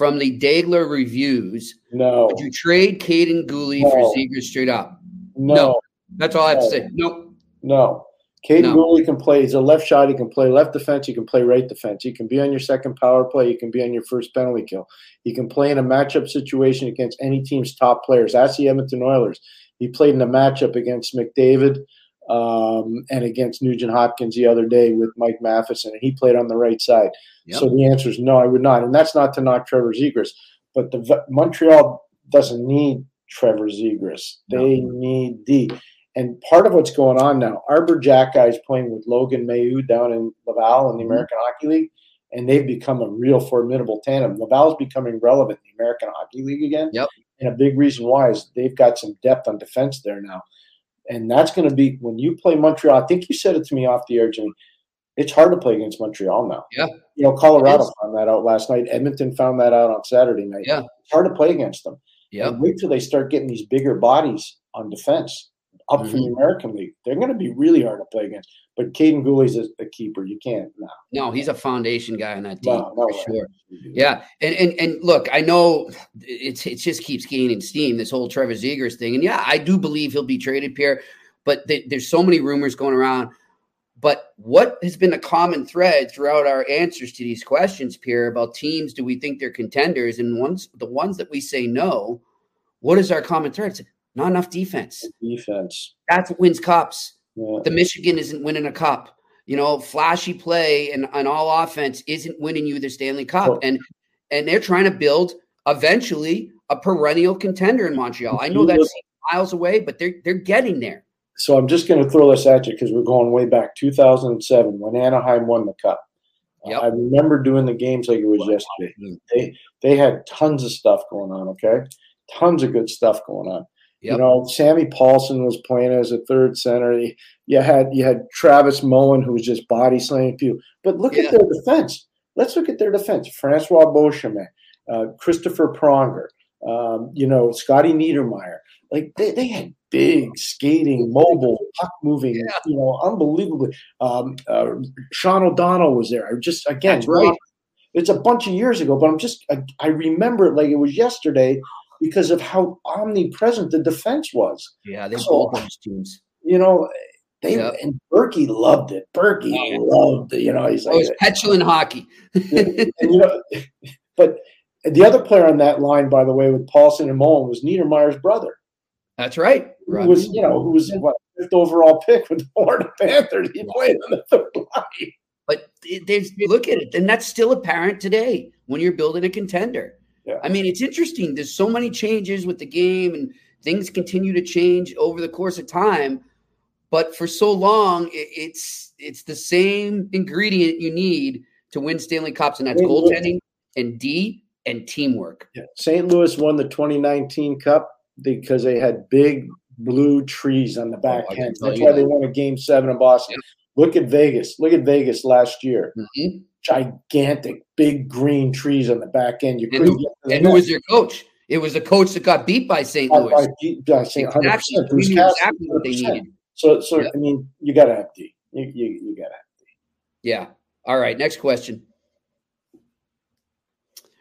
From the Dagler reviews, no. Would you trade Kaiden Guhle no. for Zegras straight up? No. no. That's all I have to say. No. No. Kaiden no. Guhle can play. He's a left shot. He can play left defense. He can play right defense. He can be on your second power play. He can be on your first penalty kill. He can play in a matchup situation against any team's top players. That's the Edmonton Oilers. He played in a matchup against McDavid um, and against Nugent Hopkins the other day with Mike Matheson, and he played on the right side. Yep. So the answer is no, I would not. And that's not to knock Trevor Zegras, but the Montreal doesn't need Trevor Zegras. They no. need D. And part of what's going on now, Arber Xhekaj is playing with Logan Mailloux down in Laval in the mm-hmm. American Hockey League, and they've become a real formidable tandem. Laval's becoming relevant in the American Hockey League again. Yep. And a big reason why is they've got some depth on defense there now. And that's going to be when you play Montreal. I think you said it to me off the air, Jimmy. It's hard to play against Montreal now. Yeah. You know, Colorado found that out last night. Edmonton found that out on Saturday night. Yeah. It's hard to play against them. Yeah. Wait till they start getting these bigger bodies on defense up mm-hmm. from the American League. They're going to be really hard to play against. But Kaiden Guhle's a, a keeper. You can't. No. no, he's a foundation guy on that team no, no for sure. Yeah, and and and look, I know it's it just keeps gaining steam. This whole Trevor Zegras thing, and yeah, I do believe he'll be traded, Pierre. But th- there's so many rumors going around. But what has been a common thread throughout our answers to these questions, Pierre, about teams? Do we think they're contenders? And ones the ones that we say no, what is our common thread? Not enough defense. Defense. That's what wins cups. Yeah. The Michigan isn't winning a cup. You know, flashy play and, all offense isn't winning you the Stanley Cup. And and they're trying to build eventually a perennial contender in Montreal. I know that's miles away, but they're they're getting there. So I'm just going to throw this at you because we're going way back 2007 when Anaheim won the cup. Yep. Uh, I remember doing the games like it was yesterday. They they had tons of stuff going on. Okay, tons of good stuff going on. Yep. You know, Sammy Pahlsson was playing as a third center. You had you had Travis Moen who was just body slamming people. But look yeah. at their defense. Let's look at their defense. Francois Beauchemin, uh, Christopher Pronger, um, you know, Scotty Niedermayer. Like they, they had big skating, mobile, puck moving, yeah. you know, unbelievably. Um, uh, Sean O'Donnell was there. I just again, right. It's a bunch of years ago, but I'm just I, I remember it like it was yesterday because of how omnipresent the defense was. Yeah, they so, those teams. You know, they yep. and Berkey loved it. Berkey oh, yeah. loved it. You know, he's oh, like oh, it's petulant hockey. and, you know, but the other player on that line, by the way, with Pahlsson and Mullen was Niedermayer's brother. That's right. Who was you know who was what fifth overall pick with the Florida Panthers. He played on the third line. But there's look at it, and that's still apparent today when you're building a contender. Yeah. I mean, it's interesting. There's so many changes with the game, and things continue to change over the course of time. But for so long, it's it's the same ingredient you need to win Stanley Cups, and that's goaltending and D and teamwork. Yeah. St. Louis won the 2019 Cup because they had big blue trees on the back oh, end. That's why that. they won a game seven in Boston. Yeah. Look at Vegas. Look at Vegas last year. Mm-hmm gigantic, big green trees on the back end. You and who, and who was your coach? It was a coach that got beat by St. Louis. By, by. Exactly, exactly what they needed. So, so I mean, you got to have D. You, you, you got to have D. Yeah. All right. Next question.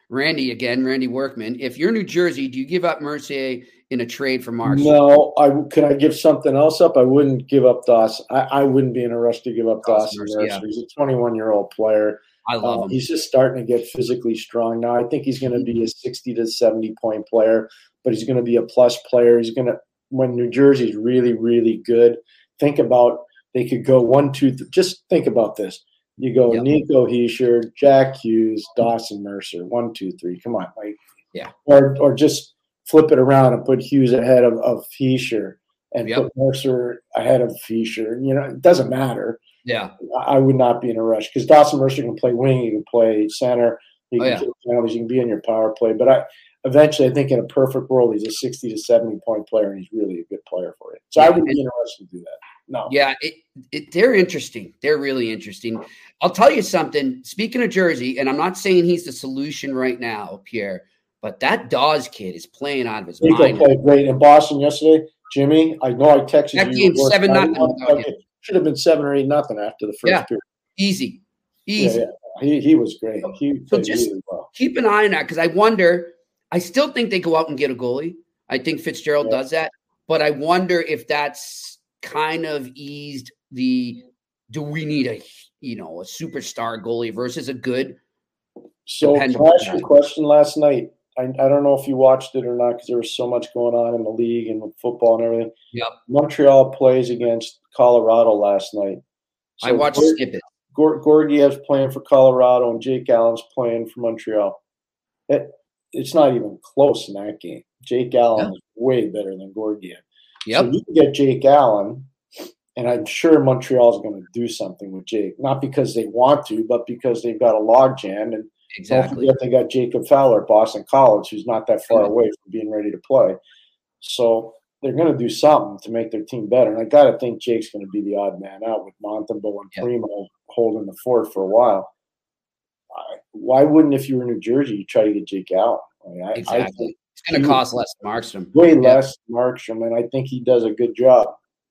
Randy again, Randy Workman. If you're New Jersey, do you give up Mercer in a trade for Marsh? No, I could I give something else up? I wouldn't give up Dawson. I, I wouldn't be in a rush to give up Dawson. Dawson yeah. He's a 21 year old player. I love Uh, him. he's just starting to get physically strong now. I think he's going to be a 60 to 70 point player, but he's going to be a plus player. He's going to, when New Jersey's really, really good, think about they could go one, two, th- just think about this. You go Yep. Nico Hischier, Jack Hughes, Dawson Mercer, one, two, three. Come on, like, Yeah. Or, or just flip it around and put Hughes ahead of, of Heischer and Yep. put Mercer ahead of Hischier. You know, it doesn't matter. Yeah. I would not be in a rush because Dawson Mercer can play wing, he can play center, he Oh, can yeah. kick penalties, he can be in your power play. But I eventually, I think in a perfect world, he's a sixty to seventy point player, and he's really a good player for it. So I wouldn't be interested to do that. No, Yeah, it, it, they're interesting. They're really interesting. I'll tell you something. Speaking of Jersey, and I'm not saying he's the solution right now, Pierre, but that Daws kid is playing out of his Nico mind. played great in Boston yesterday. Jimmy, I know I texted That you. 7-0 without him. Should have been seven or eight nothing after the first Yeah. period. Easy, Yeah, easy. yeah. He, he was great. He So just- really well. Keep an eye on that because I wonder. I still think they go out and get a goalie. I think Fitzgerald Yeah. does that, but I wonder if that's kind of eased the. Do we need a you know a superstar goalie versus a good? So can I ask you a question last night? I, I don't know if you watched it or not because there was so much going on in the league and football and everything. Yep. Montreal plays against Colorado last night. I watched Gor- snippets. Gor- Georgiev's playing for Colorado and Jake Allen's playing for Montreal. It, it's not even close in that game. Jake Allen Yeah. is way better than Georgiev. Yep. So you can get Jake Allen, and I'm sure Montreal's going to do something with Jake, not because they want to, but because they've got a logjam. And Exactly. don't forget they got Jacob Fowler at Boston College, who's not that far away from being ready to play. So they're going to do something to make their team better. And I got to think Jake's going to be the odd man out with Montembeault and Yeah. Primeau holding the fort for a while. I, why wouldn't, if you were New Jersey, you try to get Jake out? I, mean, I- Exactly. think It's going to cost less than Markstrom. way Yeah. less than Markstrom, and I think he does a good job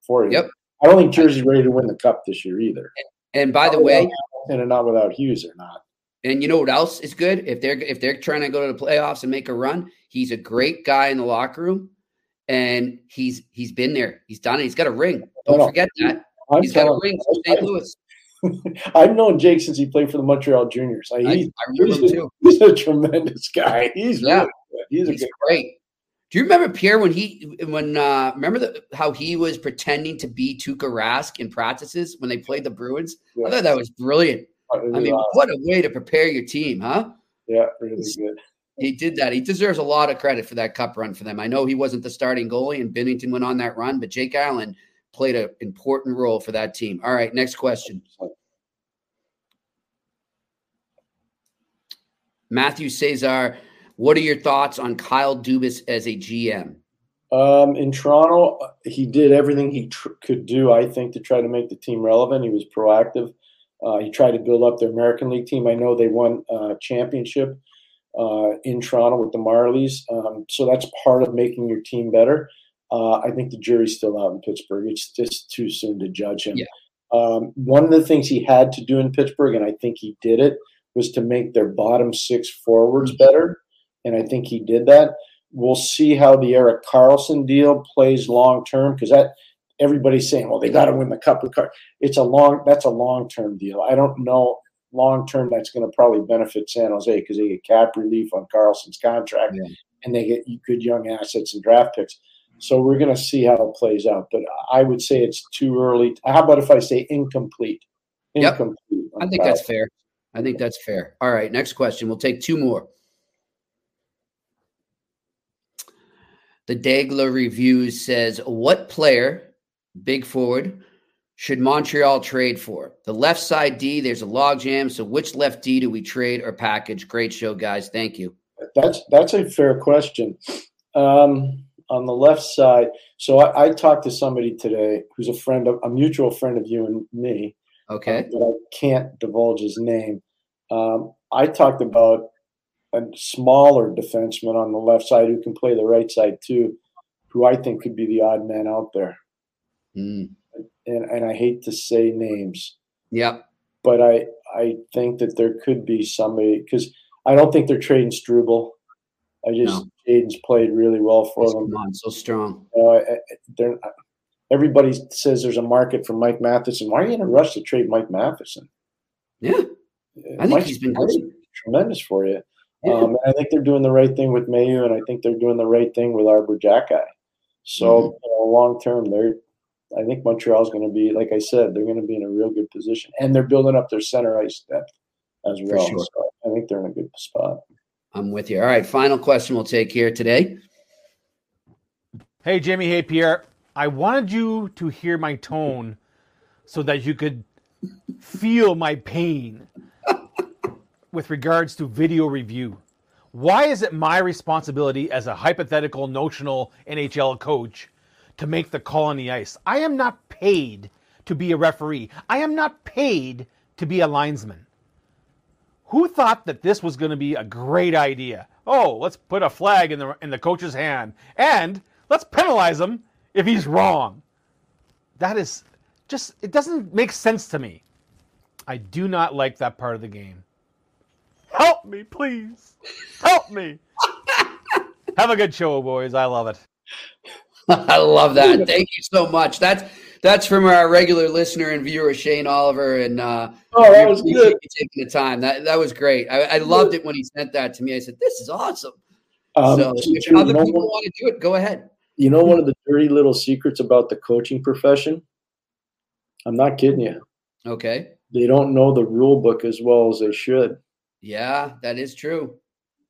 for you. Yep. I don't think Jersey's ready to win the cup this year either. And by the way, and not without Hughes or not. And you know what else is good? If they're if they're trying to go to the playoffs and make a run, he's a great guy in the locker room, and he's he's been there. He's done it. He's got a ring. Don't No, no. forget that. I'm He's got a ring from St. Louis. I've known Jake since he played for the Montreal Juniors. I, he's, I remember him he's, too. he's a tremendous guy. He's Yeah. really. He's a He's great. Do you remember Pierre when he when uh remember the, how he was pretending to be Tuukka Rask in practices when they played the Bruins? Yeah. I thought that was brilliant. I mean, what a way to prepare your team, huh? yeah, really good. He did that. He deserves a lot of credit for that cup run for them. I know he wasn't the starting goalie and Binnington went on that run, but Jake Allen played an important role for that team. All right, next question. Matthew Cesar, what are your thoughts on Kyle Dubas as a GM? Um, in Toronto, he did everything he tr- could do, I think, to try to make the team relevant. He was proactive. Uh, he tried to build up their American League team. I know they won a championship uh, in Toronto with the Marlies, um, so that's part of making your team better. Uh, I think the jury's still out in Pittsburgh. It's just too soon to judge him. Yeah. Um, one of the things he had to do in Pittsburgh, and I think he did it, was to make their bottom six forwards better, and I think he did that. We'll see how the Erik Karlsson deal plays long term because that everybody's saying, well, they got to win the cup of Car-. It's a long that's a long term deal. I don't know long term that's going to probably benefit San Jose because they get cap relief on Karlsson's contract Yeah. and they get good young assets and draft picks. So we're going to see how it plays out. But I would say it's too early. How about if I say incomplete? Incomplete. on I think that's fair. I think that's fair. All right, next question. We'll take two more. The Dagler review says, "What player, big forward, should Montreal trade for? The left side D. There's a logjam. So which left D do we trade or package? Great show, guys. Thank you. That's that's a fair question. Um, on the left side, so I, I talked to somebody today who's a friend of a mutual friend of you and me, Okay. uh, but I can't divulge his name. Um, I talked about a smaller defenseman on the left side who can play the right side too, who I think could be the odd man out there. Mm, And and I hate to say names, Yep. but I I think that there could be somebody because I don't think they're trading Struble. I just Jayden's played really well for them. Come on, so strong. Uh, they're, everybody says there's a market for Mike Matheson. Why are you in a rush to trade Mike Matheson? Yeah. I think he's been great. tremendous for you. Yeah. Um, I think they're doing the right thing with Mailloux, and I think they're doing the right thing with Arber Xhekaj. So, mm-hmm. you know, long term, they're. I think Montreal's going to be, like I said, they're going to be in a real good position, and they're building up their center ice depth as well. Sure. So I think they're in a good spot. I'm with you. All right, final question we'll take here today. Hey, Jimmy. Hey, Pierre. I wanted you to hear my tone so that you could feel my pain with regards to video review. Why is it my responsibility as a hypothetical, notional NHL coach to make the call on the ice? I am not paid to be a referee. I am not paid to be a linesman. Who thought that this was going to be a great idea? Oh, let's put a flag in the in the coach's hand and let's penalize him if he's wrong. That is just it doesn't make sense to me. I do not like that part of the game. Help me, please. Help me. Have a good show, boys. I love it. I love that. Thank you so much. That's that's from our regular listener and viewer Shane Oliver, and uh, oh, that was good. Taking the time that that was great. I, I, loved it when he sent that to me. I said, "This is awesome." Um, so, if other people want to do it, go ahead. You know, one of the dirty little secrets about the coaching profession. I'm not kidding you. Okay. They don't know the rule book as well as they should. Yeah, that is true.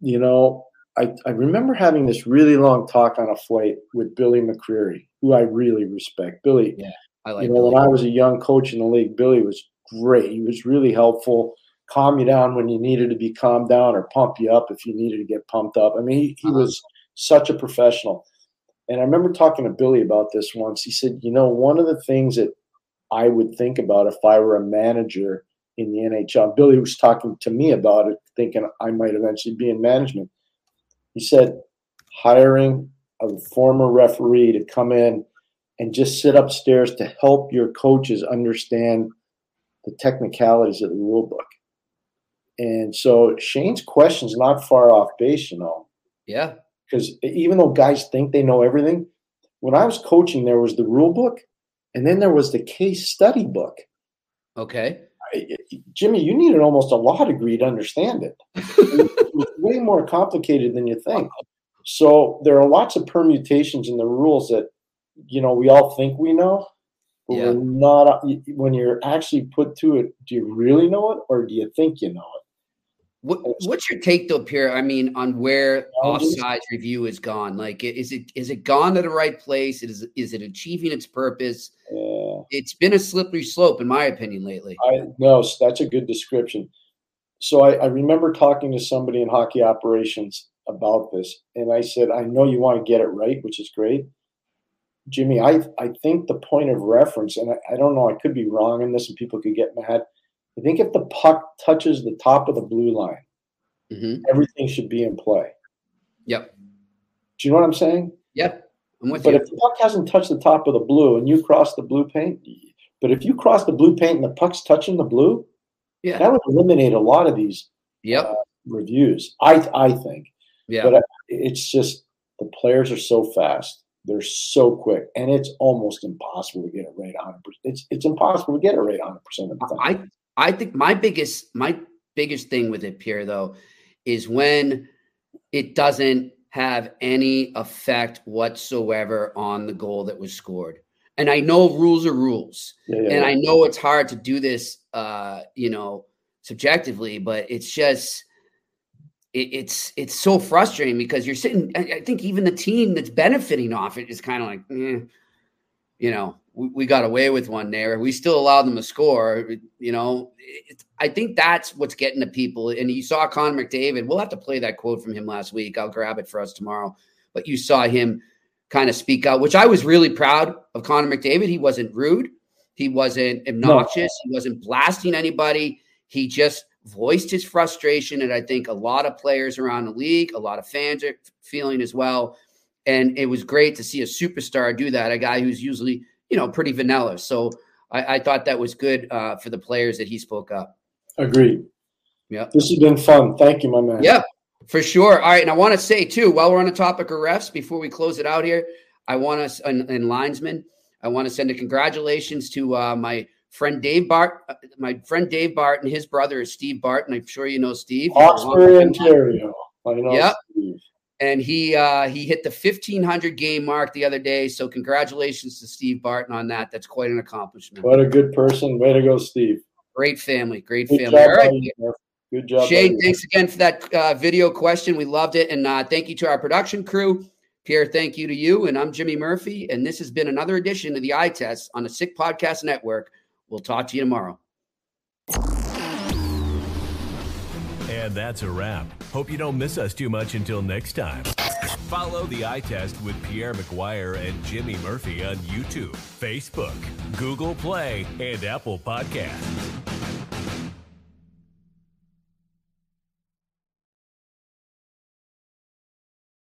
You know, I, I remember having this really long talk on a flight with Billy McCreary, who I really respect. Billy, yeah, I like. You know, Billy. when I was a young coach in the league, Billy was great. He was really helpful, calm you down when you needed to be calmed down, or pump you up if you needed to get pumped up. I mean, he, he uh-huh. was such a professional. And I remember talking to Billy about this once. He said, you know, one of the things that I would think about if I were a manager in the NHL. Billy was talking to me about it, thinking I might eventually be in management. He said, hiring a former referee to come in and just sit upstairs to help your coaches understand the technicalities of the rule book. And so Shane's question is not far off base, you know. Yeah. Because even though guys think they know everything, when I was coaching, there was the rule book and then there was the case study book. Okay. Jimmy, you needed almost a law degree to understand it. it's way more complicated than you think. So there are lots of permutations in the rules that you know we all think we know, but yeah. we're not. When you're actually put to it, do you really know it, or do you think you know it? What, what's your take though, Pierre? I mean, on where offsides review is gone. Like, is it is it gone to the right place? Is is it achieving its purpose? Yeah. It's been a slippery slope, in my opinion, lately. I no, that's a good description. So I, I remember talking to somebody in hockey operations about this, and I said, I know you want to get it right, which is great. Jimmy, I I think the point of reference, and I, I don't know, I could be wrong in this, and people could get mad I think if the puck touches the top of the blue line, mm-hmm. everything should be in play. Yep. Do you know what I'm saying? Yep. I'm with but you. if the puck hasn't touched the top of the blue and you cross the blue paint, but if you cross the blue paint and the puck's touching the blue, yeah, that would eliminate a lot of these yep. Uh, reviews. I I think. Yeah. But uh, it's just the players are so fast. They're so quick, and it's almost impossible to get it right 100. It's it's impossible to get it right 100 percent of the time. I I think my biggest my biggest thing with it, Pierre, though, is when it doesn't have any effect whatsoever on the goal that was scored. And I know rules are rules, yeah, yeah, and. I know it's hard to do this, uh, you know, subjectively, but it's just it, it's it's so frustrating because you're sitting. I, I, think even the team that's benefiting off it is kind of like, eh, you know, we, we, got away with one there. We still allowed them to score. You know, it, I think that's what's getting to people. And you saw Connor McDavid. We'll have to play that quote from him last week. I'll grab it for us tomorrow. But you saw him kind of speak out, which I was really proud of Connor McDavid. He wasn't rude. He wasn't obnoxious. No. He wasn't blasting anybody. He just voiced his frustration. And I think a lot of players around the league, a lot of fans are feeling as well. And it was great to see a superstar do that, a guy who's usually, you know, pretty vanilla. So I, I thought that was good uh, for the players that he spoke up. Agreed. Yeah. This has been fun. Thank you, my man. Yeah, for sure. All right. And I want to say, too, while we're on the topic of refs, before we close it out here, I want us, and, and linesmen, I want to send a congratulations to uh, my friend Dave Bart, uh, my friend Dave Bart, and his brother is Steve Barton. I'm sure you know Steve. Oxford, Ontario. I know Yep. Steve. and he uh, he hit the 1500 game mark the other day. So congratulations to Steve Barton on that. That's quite an accomplishment. What a good person. Way to go, Steve. Great family, great family. job, All right. Good job. Shane, buddy. thanks again for that uh, video question. We loved it, and uh, thank you to our production crew. Pierre, thank you to you, and I'm Jimmy Murphy, and this has been another edition of the Eye Test on the Sick Podcast Network. We'll talk to you tomorrow. And that's a wrap. Hope you don't miss us too much until next time. Follow the eye test with Pierre McGuire and Jimmy Murphy on YouTube, Facebook, Google Play, and Apple Podcasts.